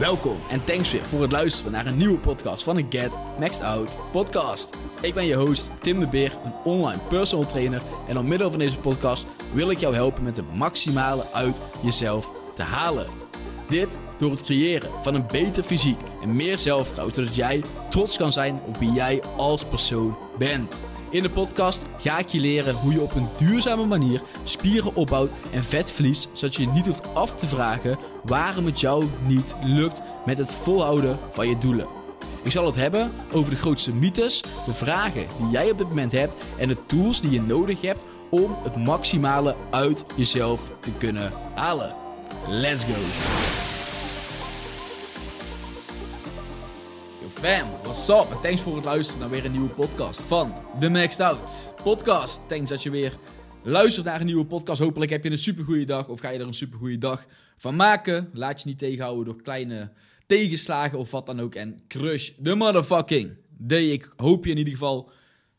Welkom en thanks weer voor het luisteren naar een nieuwe podcast van de Get Maxed Out podcast. Ik ben je host Tim de Beer, een online personal trainer. En door middel van deze podcast wil ik jou helpen met het maximale uit jezelf te halen. Dit door het creëren van een beter fysiek en meer zelfvertrouwen, zodat jij trots kan zijn op wie jij als persoon bent. In de podcast ga ik je leren hoe je op een duurzame manier spieren opbouwt en vet verliest, zodat je je niet hoeft af te vragen waarom het jou niet lukt met het volhouden van je doelen. Ik zal het hebben over de grootste mythes, de vragen die jij op dit moment hebt en de tools die je nodig hebt om het maximale uit jezelf te kunnen halen. Let's go! Fam, what's up? En thanks voor het luisteren naar weer een nieuwe podcast van The Maxed Out Podcast. Thanks dat je weer luistert naar een nieuwe podcast. Hopelijk heb je een supergoeie dag of ga je er een supergoeie dag van maken. Laat je niet tegenhouden door kleine tegenslagen of wat dan ook. En crush the motherfucking day. Ik hoop je in ieder geval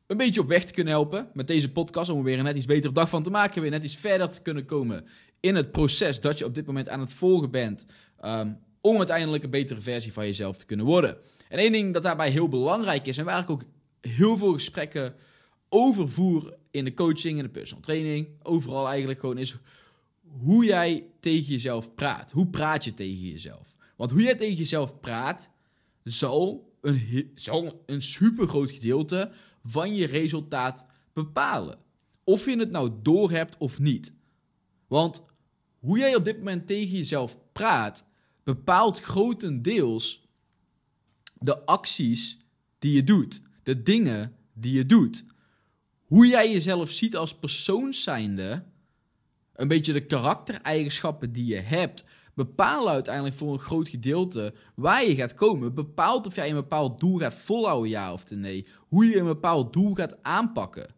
een beetje op weg te kunnen helpen met deze podcast. Om er weer een net iets betere dag van te maken. Weer net iets verder te kunnen komen in het proces dat je op dit moment aan het volgen bent. Um, om uiteindelijk een betere versie van jezelf te kunnen worden. En één ding dat daarbij heel belangrijk is, en waar ik ook heel veel gesprekken over voer in de coaching, in de personal training, overal eigenlijk gewoon, is hoe jij tegen jezelf praat. Hoe praat je tegen jezelf? Want hoe jij tegen jezelf praat, zal een, zal een super groot gedeelte van je resultaat bepalen. Of je het nou doorhebt of niet. Want hoe jij op dit moment tegen jezelf praat, bepaalt grotendeels de acties die je doet, de dingen die je doet. Hoe jij jezelf ziet als persoon zijnde, een beetje de karaktereigenschappen die je hebt, bepalen uiteindelijk voor een groot gedeelte waar je gaat komen. Bepaalt of jij een bepaald doel gaat volhouden, ja of nee. Hoe je een bepaald doel gaat aanpakken.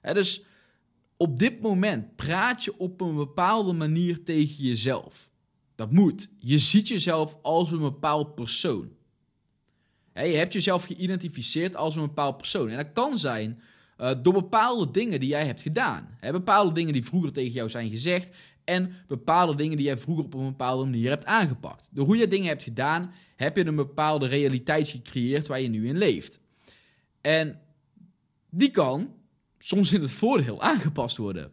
dus op dit moment praat je op een bepaalde manier tegen jezelf. Dat moet. Je ziet jezelf als een bepaald persoon. Je hebt jezelf geïdentificeerd als een bepaald persoon. En dat kan zijn uh, door bepaalde dingen die jij hebt gedaan. bepaalde dingen die vroeger tegen jou zijn gezegd. En bepaalde dingen die jij vroeger op een bepaalde manier hebt aangepakt. Door hoe je dingen hebt gedaan, heb je een bepaalde realiteit gecreëerd waar je nu in leeft. En die kan soms in het voordeel aangepast worden.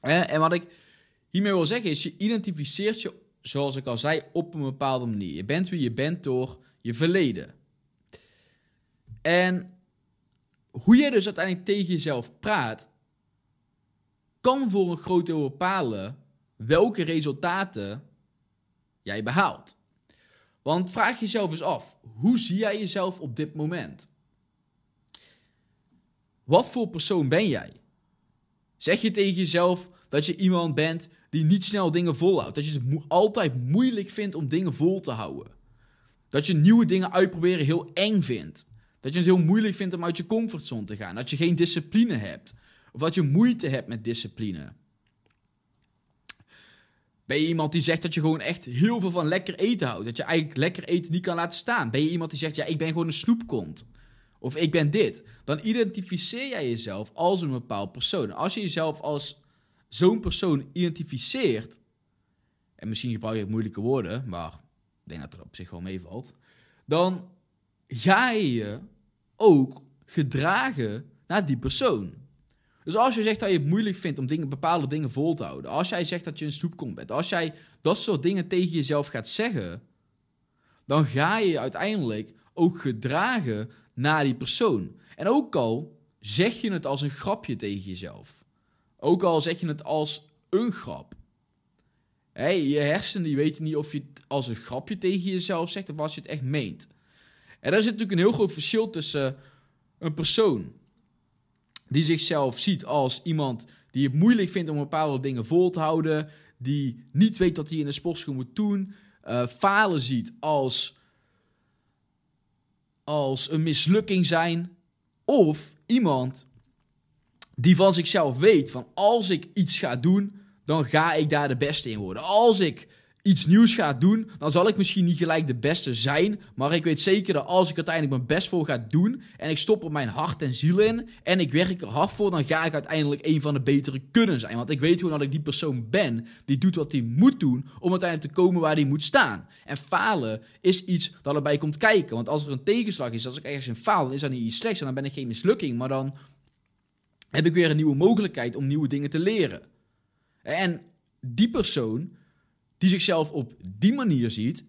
en wat ik hiermee wil zeggen is, je identificeert je zoals ik al zei, op een bepaalde manier. Je bent wie je bent door je verleden. En hoe je dus uiteindelijk tegen jezelf praat, kan voor een groot deel bepalen welke resultaten jij behaalt. Want vraag jezelf eens af, hoe zie jij jezelf op dit moment? Wat voor persoon ben jij? Zeg je tegen jezelf dat je iemand bent die niet snel dingen volhoudt. Dat je het altijd moeilijk vindt om dingen vol te houden. Dat je nieuwe dingen uitproberen heel eng vindt. Dat je het heel moeilijk vindt om uit je comfortzone te gaan. Dat je geen discipline hebt. Of dat je moeite hebt met discipline. Ben je iemand die zegt dat je gewoon echt heel veel van lekker eten houdt? Dat je eigenlijk lekker eten niet kan laten staan? Ben je iemand die zegt, ja, ik ben gewoon een snoepkont? Of ik ben dit? Dan identificeer jij jezelf als een bepaald persoon. Als je jezelf als zo'n persoon identificeert, en misschien gebruik ik moeilijke woorden, maar ik denk dat het op zich wel meevalt, dan ga je je ook gedragen naar die persoon. Dus als je zegt dat je het moeilijk vindt om dingen, bepaalde dingen vol te houden, als jij zegt dat je een stoepkom bent, als jij dat soort dingen tegen jezelf gaat zeggen, dan ga je je uiteindelijk ook gedragen naar die persoon. En ook al zeg je het als een grapje tegen jezelf. Ook al zeg je het als een grap. Hey, je hersenen die weten niet of je het als een grapje tegen jezelf zegt of als je het echt meent. En daar zit natuurlijk een heel groot verschil tussen een persoon die zichzelf ziet als iemand die het moeilijk vindt om bepaalde dingen vol te houden, die niet weet wat hij in de sportschool moet doen, uh, falen ziet als, als een mislukking zijn, of iemand die van zichzelf weet van als ik iets ga doen, dan ga ik daar de beste in worden. Als ik iets nieuws ga doen, dan zal ik misschien niet gelijk de beste zijn. Maar ik weet zeker dat als ik uiteindelijk mijn best voor ga doen. En ik stop er mijn hart en ziel in. En ik werk er hard voor. Dan ga ik uiteindelijk een van de betere kunnen zijn. Want ik weet gewoon dat ik die persoon ben. Die doet wat hij moet doen. Om uiteindelijk te komen waar hij moet staan. En falen is iets dat erbij komt kijken. Want als er een tegenslag is. Als ik ergens in faal. Dan is dat niet iets slechts. En dan ben ik geen mislukking. Maar dan heb ik weer een nieuwe mogelijkheid om nieuwe dingen te leren. En die persoon die zichzelf op die manier ziet,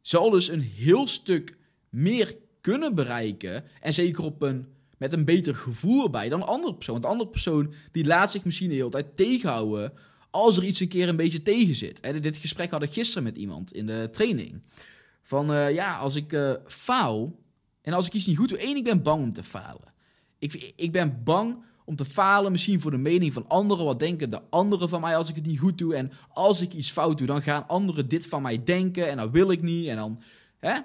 zal dus een heel stuk meer kunnen bereiken. En zeker op een, met een beter gevoel erbij dan een andere persoon. Want de andere persoon die laat zich misschien de hele tijd tegenhouden als er iets een keer een beetje tegen zit. En dit gesprek had ik gisteren met iemand in de training. Van uh, ja, als ik uh, faal en als ik iets niet goed doe. één, ik ben bang om te falen. Ik, ik ben bang om te falen, misschien voor de mening van anderen. Wat denken de anderen van mij als ik het niet goed doe? En als ik iets fout doe, dan gaan anderen dit van mij denken en dat wil ik niet. En dan, hè?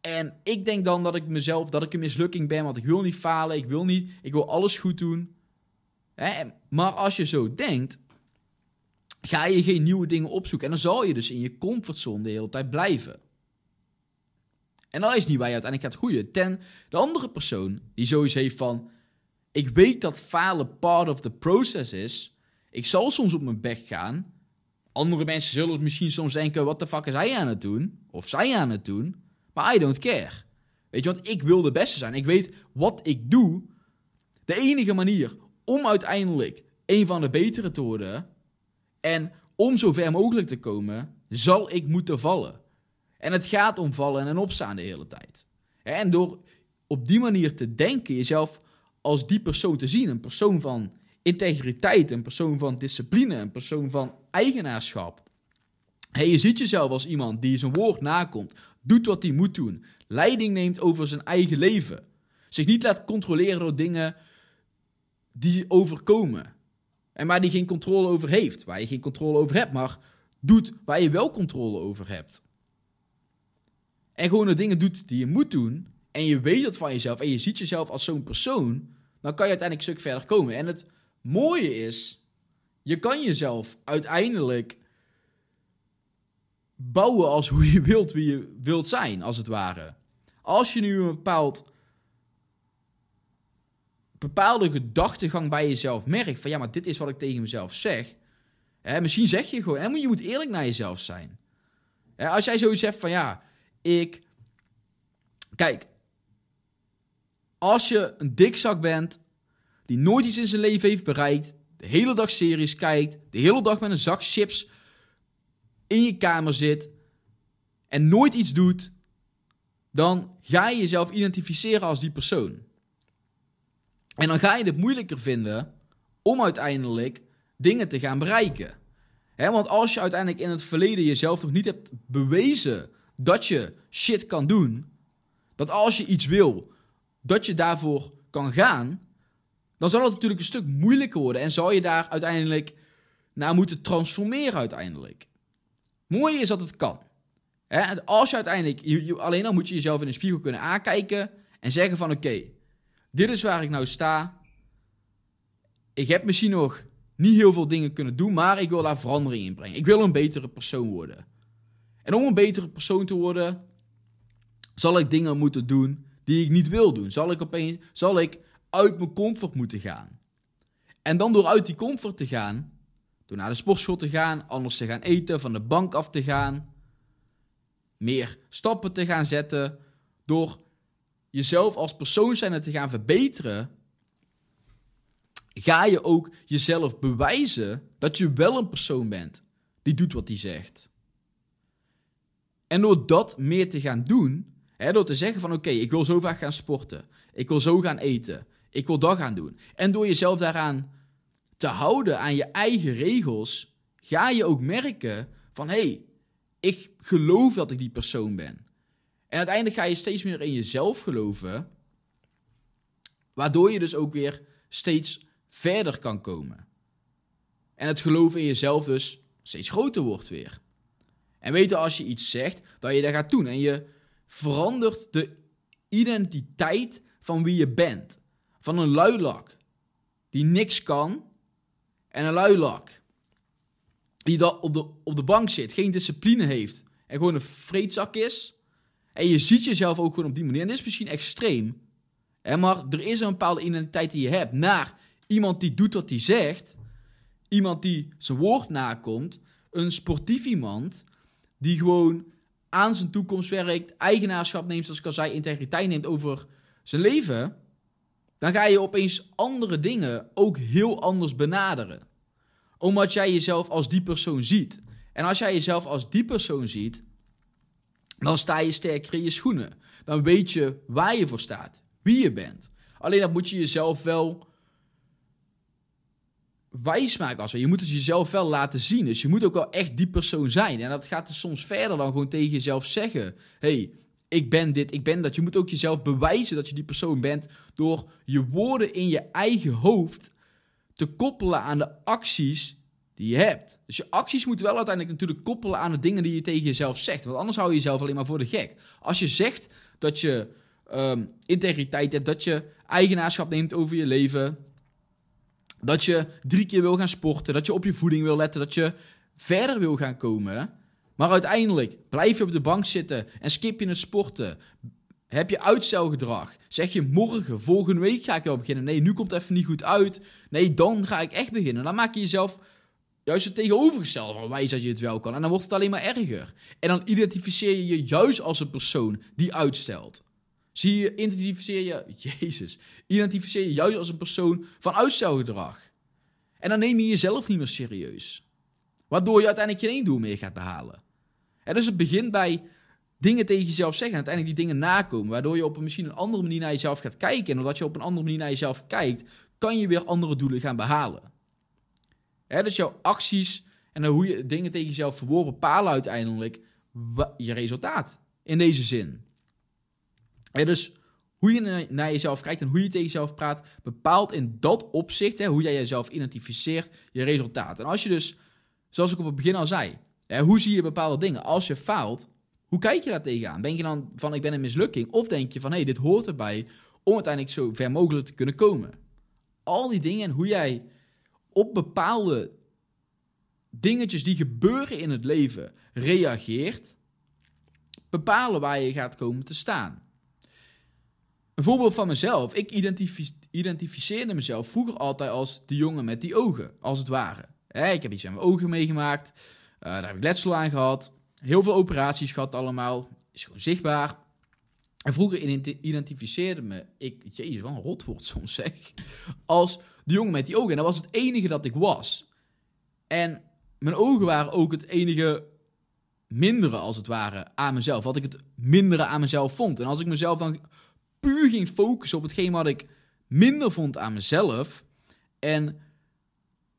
En ik denk dan dat ik mezelf, dat ik een mislukking ben, want ik wil niet falen, ik wil niet, ik wil alles goed doen. Hè? Maar als je zo denkt, ga je geen nieuwe dingen opzoeken. En dan zal je dus in je comfortzone de hele tijd blijven. En dat is niet waar je uiteindelijk gaat groeien. Ten de andere persoon die zoiets heeft van, ik weet dat falen part of the process is. Ik zal soms op mijn bek gaan. Andere mensen zullen misschien soms denken: wat de fuck is hij aan het doen? Of zij aan het doen? Maar I don't care. Weet je, want ik wil de beste zijn. Ik weet wat ik doe. De enige manier om uiteindelijk een van de betere te worden. En om zo ver mogelijk te komen, zal ik moeten vallen. En het gaat om vallen en opstaan de hele tijd. En door op die manier te denken, jezelf als die persoon te zien. Een persoon van integriteit, een persoon van discipline, een persoon van eigenaarschap. Hey, je ziet jezelf als iemand die zijn woord nakomt, doet wat hij moet doen, leiding neemt over zijn eigen leven. Zich niet laat controleren door dingen die overkomen. En waar die geen controle over heeft, waar je geen controle over hebt, maar doet waar je wel controle over hebt. En gewoon de dingen doet die je moet doen, en je weet dat van jezelf en je ziet jezelf als zo'n persoon, dan kan je uiteindelijk een stuk verder komen. En het mooie is, je kan jezelf uiteindelijk bouwen als hoe je wilt, wie je wilt zijn, als het ware. Als je nu een bepaald, bepaalde gedachtegang bij jezelf merkt, van ja, maar dit is wat ik tegen mezelf zeg. Hè, misschien zeg je gewoon, hè, je moet eerlijk naar jezelf zijn. Hè, als jij zoiets zegt van ja, ik. Kijk, als je een dikzak bent, die nooit iets in zijn leven heeft bereikt, de hele dag series kijkt, de hele dag met een zak chips in je kamer zit en nooit iets doet, dan ga je jezelf identificeren als die persoon. En dan ga je het moeilijker vinden om uiteindelijk dingen te gaan bereiken. want als je uiteindelijk in het verleden jezelf nog niet hebt bewezen dat je shit kan doen, dat als je iets wil, dat je daarvoor kan gaan, dan zal het natuurlijk een stuk moeilijker worden en zal je daar uiteindelijk naar moeten transformeren uiteindelijk. Mooi is dat het kan. He, als je uiteindelijk, je, alleen dan moet je jezelf in de spiegel kunnen aankijken en zeggen van oké, dit is waar ik nou sta. Ik heb misschien nog niet heel veel dingen kunnen doen, maar ik wil daar verandering in brengen. Ik wil een betere persoon worden. En om een betere persoon te worden, zal ik dingen moeten doen die ik niet wil doen? Zal ik, opeens, zal ik uit mijn comfort moeten gaan? En dan door uit die comfort te gaan, door naar de sportschool te gaan, anders te gaan eten, van de bank af te gaan, meer stappen te gaan zetten, door jezelf als persoon zijn te gaan verbeteren, ga je ook jezelf bewijzen dat je wel een persoon bent die doet wat hij zegt. En door dat meer te gaan doen, door te zeggen van oké, ik wil zo vaak gaan sporten. Ik wil zo gaan eten. Ik wil dat gaan doen. En door jezelf daaraan te houden aan je eigen regels, ga je ook merken van hé, hey, ik geloof dat ik die persoon ben. En uiteindelijk ga je steeds meer in jezelf geloven, waardoor je dus ook weer steeds verder kan komen. En het geloof in jezelf dus steeds groter wordt weer. En weten als je iets zegt, dat je dat gaat doen. En je verandert de identiteit van wie je bent. Van een luilak die niks kan en een luilak die dat op de, op de bank zit, geen discipline heeft en gewoon een vreedzak is. En je ziet jezelf ook gewoon op die manier. En dit is misschien extreem. Maar er is een bepaalde identiteit die je hebt naar iemand die doet wat hij zegt. Iemand die zijn woord nakomt. Een sportief iemand die gewoon aan zijn toekomst werkt, eigenaarschap neemt, zoals ik al zei, integriteit neemt over zijn leven. Dan ga je opeens andere dingen ook heel anders benaderen. Omdat jij jezelf als die persoon ziet. En als jij jezelf als die persoon ziet, dan sta je sterker in je schoenen. Dan weet je waar je voor staat, wie je bent. Alleen dat moet je jezelf wel wijs maken. Als je moet het jezelf wel laten zien. Dus je moet ook wel echt die persoon zijn. En dat gaat er soms verder dan gewoon tegen jezelf zeggen: hey, ik ben dit, ik ben dat. Je moet ook jezelf bewijzen dat je die persoon bent door je woorden in je eigen hoofd te koppelen aan de acties die je hebt. Dus je acties moeten wel uiteindelijk natuurlijk koppelen aan de dingen die je tegen jezelf zegt. Want anders hou je jezelf alleen maar voor de gek. Als je zegt dat je um, integriteit hebt, dat je eigenaarschap neemt over je leven, dat je drie keer wil gaan sporten, dat je op je voeding wil letten, dat je verder wil gaan komen. Maar uiteindelijk blijf je op de bank zitten en skip je het sporten. Heb je uitstelgedrag? Zeg je morgen, volgende week ga ik wel beginnen. Nee, nu komt het even niet goed uit. Nee, dan ga ik echt beginnen. Dan maak je jezelf juist het tegenovergestelde van wijs dat je het wel kan. En dan wordt het alleen maar erger. En dan identificeer je je juist als een persoon die uitstelt. Zie je, identificeer je, Jezus, identificeer je juist als een persoon van uitstelgedrag. En dan neem je jezelf niet meer serieus. Waardoor je uiteindelijk geen doel meer gaat behalen. En dus het begint bij dingen tegen jezelf zeggen en uiteindelijk die dingen nakomen. Waardoor je op een misschien een andere manier naar jezelf gaat kijken. En doordat je op een andere manier naar jezelf kijkt, kan je weer andere doelen gaan behalen. Dus jouw acties en hoe je dingen tegen jezelf verwoorden bepalen uiteindelijk je resultaat. In deze zin. Dus hoe je naar jezelf kijkt en hoe je tegen jezelf praat, bepaalt in dat opzicht, hè, hoe jij jezelf identificeert, je resultaat. En als je dus, zoals ik op het begin al zei, hè, hoe zie je bepaalde dingen? Als je faalt, hoe kijk je daar tegenaan? Denk je dan van ik ben een mislukking? Of denk je van hé, hey, dit hoort erbij om uiteindelijk zo ver mogelijk te kunnen komen? Al die dingen en hoe jij op bepaalde dingetjes die gebeuren in het leven reageert, bepalen waar je gaat komen te staan. Een voorbeeld van mezelf. Ik identificeerde mezelf vroeger altijd als de jongen met die ogen, als het ware. ik heb iets aan mijn ogen meegemaakt. Uh, daar heb ik letsel aan gehad. Heel veel operaties gehad allemaal. Is gewoon zichtbaar. En vroeger identificeerde me ik, jezus, wat een rotwoord soms zeg, als de jongen met die ogen. En dat was het enige dat ik was. En mijn ogen waren ook het enige mindere, als het ware, aan mezelf. Wat ik het mindere aan mezelf vond. En als ik mezelf dan puur ging focussen op hetgeen wat ik minder vond aan mezelf. En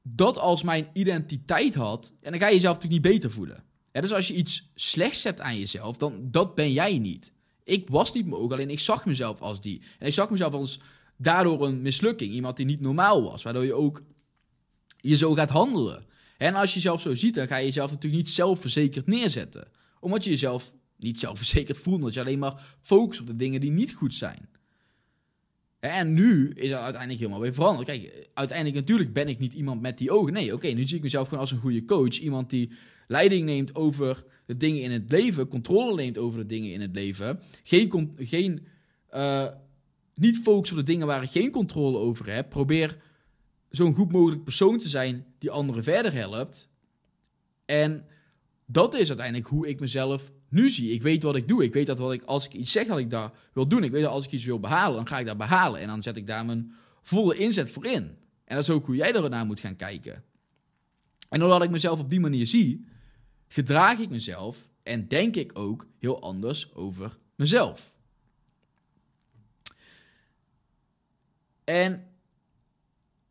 dat als mijn identiteit had. En dan ga je jezelf natuurlijk niet beter voelen. dus als je iets slechts hebt aan jezelf, dan dat ben jij niet. Ik was niet mijn alleen ik zag mezelf als die. En ik zag mezelf als daardoor een mislukking. Iemand die niet normaal was. Waardoor je ook je zo gaat handelen. En als je jezelf zo ziet, dan ga je jezelf natuurlijk niet zelfverzekerd neerzetten. Omdat je jezelf niet zelfverzekerd voelt, omdat je alleen maar focust op de dingen die niet goed zijn. En nu is dat uiteindelijk helemaal weer veranderd. Kijk, uiteindelijk natuurlijk ben ik niet iemand met die ogen. Nee, oké, nu zie ik mezelf gewoon als een goede coach. Iemand die leiding neemt over de dingen in het leven, controle neemt over de dingen in het leven. Geen, geen uh, niet focus op de dingen waar ik geen controle over heb. Probeer zo'n goed mogelijk persoon te zijn die anderen verder helpt. En dat is uiteindelijk hoe ik mezelf nu zie. Ik weet wat ik doe. Ik weet dat wat ik, als ik iets zeg dat ik dat wil doen, ik weet dat als ik iets wil behalen, dan ga ik dat behalen. En dan zet ik daar mijn volle inzet voor in. En dat is ook hoe jij er naar moet gaan kijken. En doordat ik mezelf op die manier zie, gedraag ik mezelf en denk ik ook heel anders over mezelf. En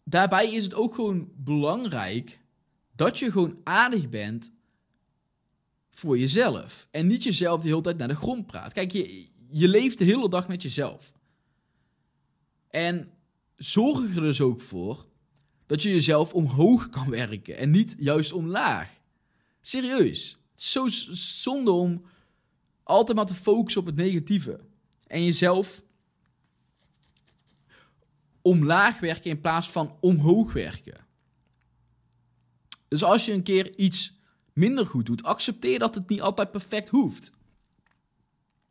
daarbij is het ook gewoon belangrijk dat je gewoon aardig bent voor jezelf. En niet jezelf de hele tijd naar de grond praat. Kijk, je, je leeft de hele dag met jezelf. En zorg er dus ook voor dat je jezelf omhoog kan werken en niet juist omlaag. Serieus. Het is zo zonde om altijd maar te focussen op het negatieve. En jezelf omlaag werken in plaats van omhoog werken. Dus als je een keer iets minder goed doet, accepteer dat het niet altijd perfect hoeft.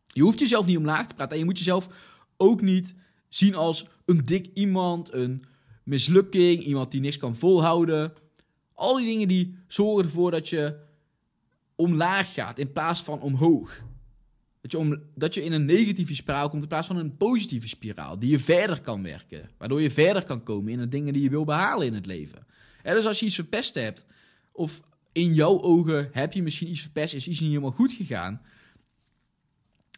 Je hoeft jezelf niet omlaag te praten en je moet jezelf ook niet zien als een dik iemand, een mislukking, iemand die niks kan volhouden. Al die dingen die zorgen ervoor dat je omlaag gaat in plaats van omhoog. Dat je, om, dat je in een negatieve spiraal komt in plaats van een positieve spiraal. Die je verder kan werken. Waardoor je verder kan komen in de dingen die je wil behalen in het leven. En dus als je iets verpest hebt, of in jouw ogen heb je misschien iets verpest, is iets niet helemaal goed gegaan.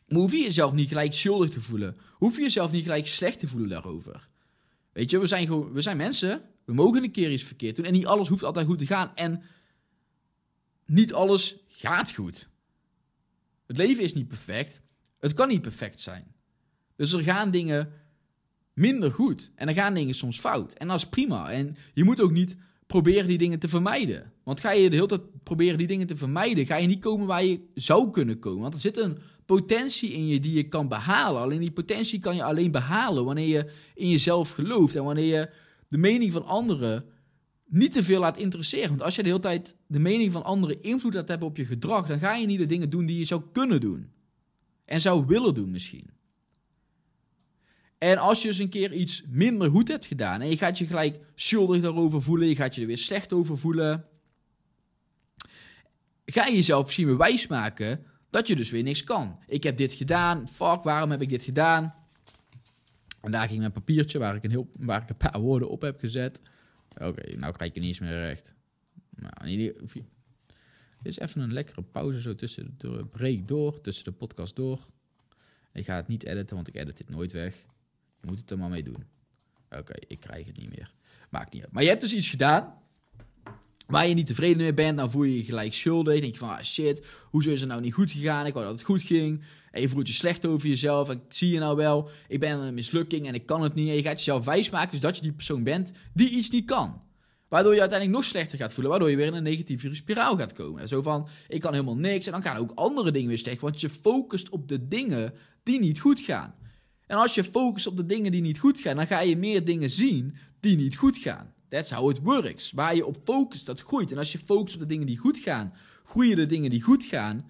Maar hoef je jezelf niet gelijk schuldig te voelen. Hoef je jezelf niet gelijk slecht te voelen daarover. Weet je, we zijn, gewoon, we zijn mensen. We mogen een keer iets verkeerd doen. En niet alles hoeft altijd goed te gaan. En niet alles gaat goed. Het leven is niet perfect. Het kan niet perfect zijn. Dus er gaan dingen minder goed. En er gaan dingen soms fout. En dat is prima. En je moet ook niet proberen die dingen te vermijden. Want ga je de hele tijd proberen die dingen te vermijden, ga je niet komen waar je zou kunnen komen. Want er zit een potentie in je die je kan behalen. Alleen die potentie kan je alleen behalen wanneer je in jezelf gelooft en wanneer je de mening van anderen niet te veel laat interesseren. Want als je de hele tijd de mening van anderen invloed laat hebben op je gedrag, dan ga je niet de dingen doen die je zou kunnen doen. En zou willen doen misschien. En als je eens een keer iets minder goed hebt gedaan en je gaat je gelijk schuldig daarover voelen, je gaat je er weer slecht over voelen, ga je jezelf misschien weer wijs maken dat je dus weer niks kan. Ik heb dit gedaan, fuck, waarom heb ik dit gedaan? En daar ging mijn papiertje waar ik een, heel, waar ik een paar woorden op heb gezet. Oké, nou krijg je niet meer recht. Nou, in dit is even een lekkere pauze zo tussen de break door, tussen de podcast door. Ik ga het niet editen, want ik edit dit nooit weg. Je moet het er maar mee doen. Oké, ik krijg het niet meer. Maakt niet uit. Maar je hebt dus iets gedaan waar je niet tevreden mee bent. Dan voel je je gelijk schuldig. denk je van, ah shit, hoezo is het nou niet goed gegaan? Ik wou dat het goed ging. En je voelt je slecht over jezelf. En zie je nou wel, ik ben een mislukking en ik kan het niet. En je gaat jezelf wijsmaken, dus dat je die persoon bent die iets niet kan. Waardoor je uiteindelijk nog slechter gaat voelen. Waardoor je weer in een negatieve spiraal gaat komen. Zo van, ik kan helemaal niks. En dan gaan ook andere dingen weer slecht. Want je focust op de dingen die niet goed gaan. En als je focust op de dingen die niet goed gaan, dan ga je meer dingen zien die niet goed gaan. That's how it works. Waar je op focust, dat groeit. En als je focust op de dingen die goed gaan, groeien de dingen die goed gaan.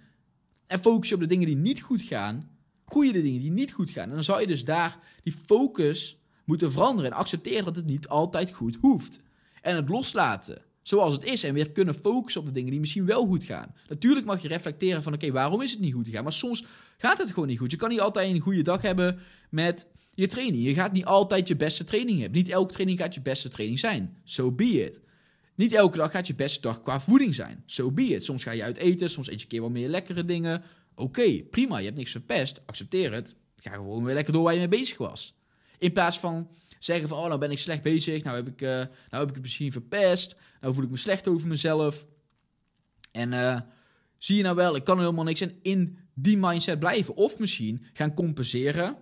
En focus je op de dingen die niet goed gaan, groeien de dingen die niet goed gaan. En dan zou je dus daar die focus moeten veranderen en accepteren dat het niet altijd goed hoeft. En het loslaten zoals het is en weer kunnen focussen op de dingen die misschien wel goed gaan. Natuurlijk mag je reflecteren van oké, waarom is het niet goed gegaan? Maar soms gaat het gewoon niet goed. Je kan niet altijd een goede dag hebben met je training. Je gaat niet altijd je beste training hebben. Niet elke training gaat je beste training zijn. So be it. Niet elke dag gaat je beste dag qua voeding zijn. So be it. Soms ga je uit eten, soms eet je een keer wat meer lekkere dingen. Oké, prima, je hebt niks verpest. Accepteer het. Ga gewoon weer lekker door waar je mee bezig was. In plaats van zeggen van, oh, nou ben ik slecht bezig. Nou heb ik, uh, nou heb ik het misschien verpest. Nou voel ik me slecht over mezelf. En uh, zie je nou wel, ik kan helemaal niks. En in die mindset blijven. Of misschien gaan compenseren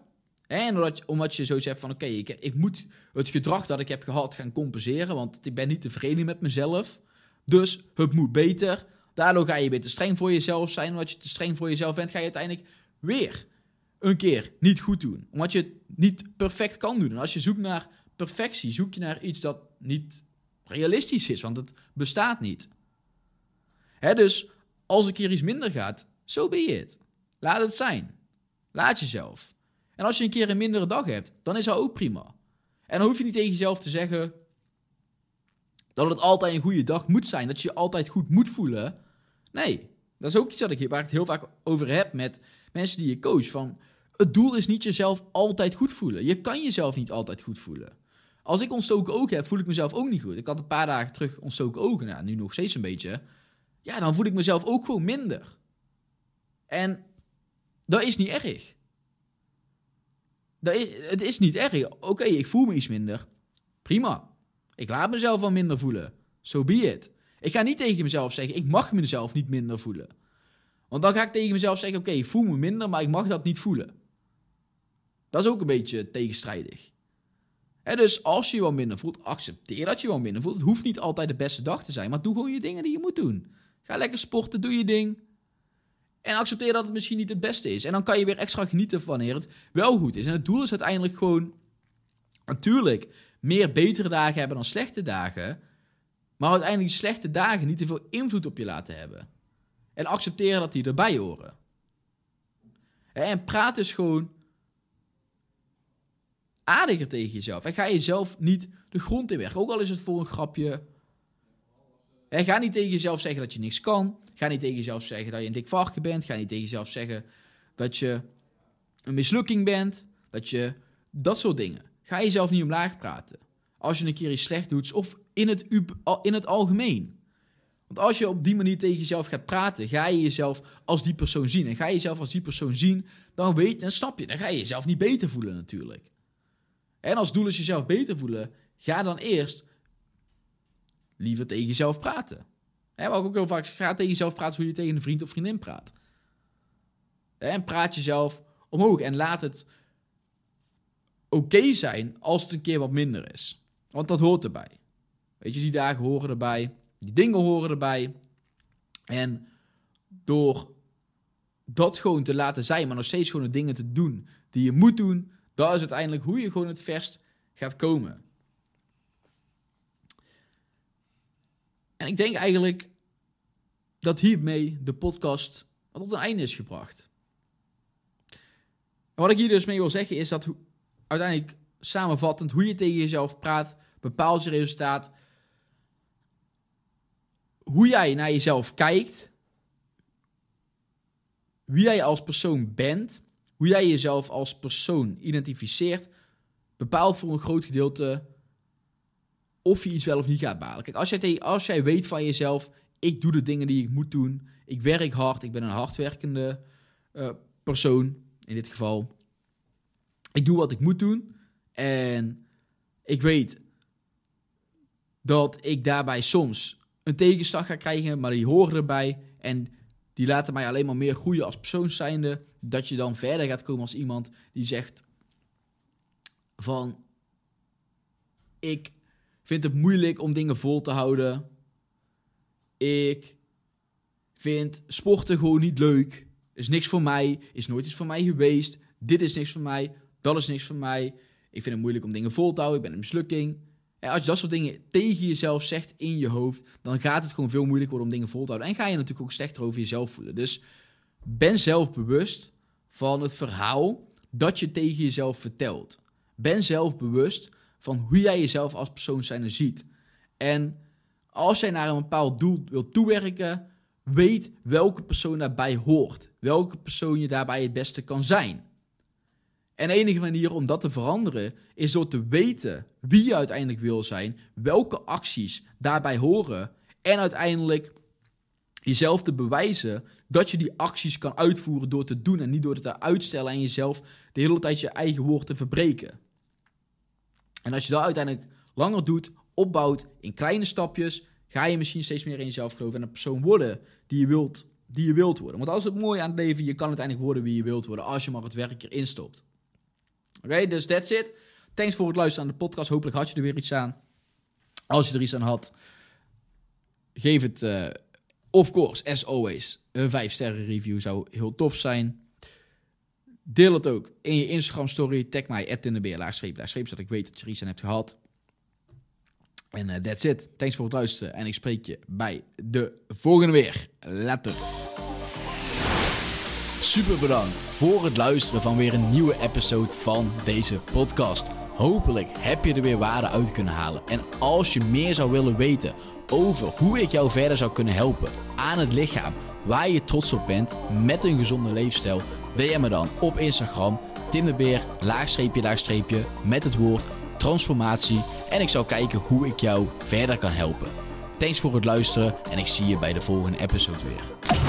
en omdat, omdat je zo zegt van oké, ik, ik moet het gedrag dat ik heb gehad gaan compenseren, want ik ben niet tevreden met mezelf. Dus het moet beter. Daardoor ga je weer te streng voor jezelf zijn. Omdat je te streng voor jezelf bent, ga je uiteindelijk weer een keer niet goed doen. Omdat je het niet perfect kan doen. En als je zoekt naar perfectie, zoek je naar iets dat niet realistisch is, want het bestaat niet. Hè, dus als een keer iets minder gaat, zo ben je het. Laat het zijn. Laat jezelf. En als je een keer een mindere dag hebt, dan is dat ook prima. En dan hoef je niet tegen jezelf te zeggen dat het altijd een goede dag moet zijn, dat je je altijd goed moet voelen. Nee, dat is ook iets wat ik, waar ik het heel vaak over heb met mensen die je coach. Van, het doel is niet jezelf altijd goed voelen. Je kan jezelf niet altijd goed voelen. Als ik ontstoken ogen heb, voel ik mezelf ook niet goed. Ik had een paar dagen terug ontstoken ogen, nou, nu nog steeds een beetje. Ja, dan voel ik mezelf ook gewoon minder. En dat is niet erg. Dat het is niet erg. Oké, ik voel me iets minder. Prima. Ik laat mezelf wel minder voelen. So be it. Ik ga niet tegen mezelf zeggen, ik mag mezelf niet minder voelen. Want dan ga ik tegen mezelf zeggen, oké, ik voel me minder, maar ik mag dat niet voelen. Dat is ook een beetje tegenstrijdig. En dus als je je wel minder voelt, accepteer dat je je wel minder voelt. Het hoeft niet altijd de beste dag te zijn, maar doe gewoon je dingen die je moet doen. Ga lekker sporten, doe je ding. En accepteer dat het misschien niet het beste is. En dan kan je weer extra genieten wanneer het wel goed is. En het doel is uiteindelijk gewoon, natuurlijk, meer betere dagen hebben dan slechte dagen. Maar uiteindelijk slechte dagen niet te veel invloed op je laten hebben. En accepteren dat die erbij horen. En praat dus gewoon aardiger tegen jezelf. En ga jezelf niet de grond in werken. Ook al is het voor een grapje. Ga niet tegen jezelf zeggen dat je niks kan. Ga niet tegen jezelf zeggen dat je een dik varken bent. Ga niet tegen jezelf zeggen dat je een mislukking bent. Dat je dat soort dingen. Ga jezelf niet omlaag praten. Als je een keer iets slecht doet, of in het, in het algemeen. Want als je op die manier tegen jezelf gaat praten, ga je jezelf als die persoon zien. En ga je jezelf als die persoon zien, dan weet dan snap je, dan ga je jezelf niet beter voelen natuurlijk. En als doel is jezelf beter voelen, ga dan eerst liever tegen jezelf praten. Hè, wat ook heel vaak ga tegen jezelf praten hoe je tegen een vriend of vriendin praat. En praat jezelf omhoog en laat het oké zijn als het een keer wat minder is. Want dat hoort erbij. Weet je, die dagen horen erbij, die dingen horen erbij. En door dat gewoon te laten zijn, maar nog steeds gewoon de dingen te doen die je moet doen, dat is uiteindelijk hoe je gewoon het verst gaat komen. En ik denk eigenlijk dat hiermee de podcast tot een einde is gebracht. Wat ik hier dus mee wil zeggen is dat uiteindelijk samenvattend hoe je tegen jezelf praat, bepaalt je resultaat. Hoe jij naar jezelf kijkt, wie jij als persoon bent, hoe jij jezelf als persoon identificeert, bepaalt voor een groot gedeelte of je iets wel of niet gaat balen. Kijk, als jij, als jij weet van jezelf, ik doe de dingen die ik moet doen, ik werk hard, ik ben een hardwerkende uh, persoon in dit geval. Ik doe wat ik moet doen en ik weet dat ik daarbij soms een tegenslag ga krijgen, maar die horen erbij en die laten mij alleen maar meer groeien als persoon zijnde. Dat je dan verder gaat komen als iemand die zegt van ik vind het moeilijk om dingen vol te houden. Ik vind sporten gewoon niet leuk. Is niks voor mij. Is nooit iets voor mij geweest. Dit is niks voor mij. Dat is niks voor mij. Ik vind het moeilijk om dingen vol te houden. Ik ben een mislukking. En als je dat soort dingen tegen jezelf zegt in je hoofd, dan gaat het gewoon veel moeilijker worden om dingen vol te houden. En ga je natuurlijk ook slechter over jezelf voelen. Dus ben zelf bewust van het verhaal dat je tegen jezelf vertelt. Ben zelf bewust van hoe jij jezelf als persoon ziet. En als jij naar een bepaald doel wilt toewerken, weet welke persoon daarbij hoort. Welke persoon je daarbij het beste kan zijn. En de enige manier om dat te veranderen is door te weten wie je uiteindelijk wil zijn, welke acties daarbij horen en uiteindelijk jezelf te bewijzen dat je die acties kan uitvoeren door te doen en niet door het te uitstellen en jezelf de hele tijd je eigen woord te verbreken. En als je dat uiteindelijk langer doet, opbouwt in kleine stapjes, ga je misschien steeds meer in jezelf geloven en een persoon worden die je wilt, die je wilt worden. Want als het mooi aan het leven, je kan uiteindelijk worden wie je wilt worden als je maar het werk erin stopt. Oké, dus that's it. Thanks voor het luisteren aan de podcast. Hopelijk had je er weer iets aan. Als je er iets aan had, geef het, uh, of course, as always, een 5 sterren review zou heel tof zijn. Deel het ook in je Instagram story. Tag mij, @tinderbeer, laagstreep, laagstreep, zodat ik weet dat je er iets aan hebt gehad. En uh, that's it. Thanks voor het luisteren. En ik spreek je bij de volgende weer. Later. Super bedankt voor het luisteren van weer een nieuwe episode van deze podcast. Hopelijk heb je er weer waarde uit kunnen halen. En als je meer zou willen weten over hoe ik jou verder zou kunnen helpen aan het lichaam waar je trots op bent met een gezonde leefstijl, DM me dan op Instagram Tim de Beer, laagstreepje, laagstreepje, met het woord transformatie. En ik zal kijken hoe ik jou verder kan helpen. Thanks voor het luisteren en ik zie je bij de volgende episode weer.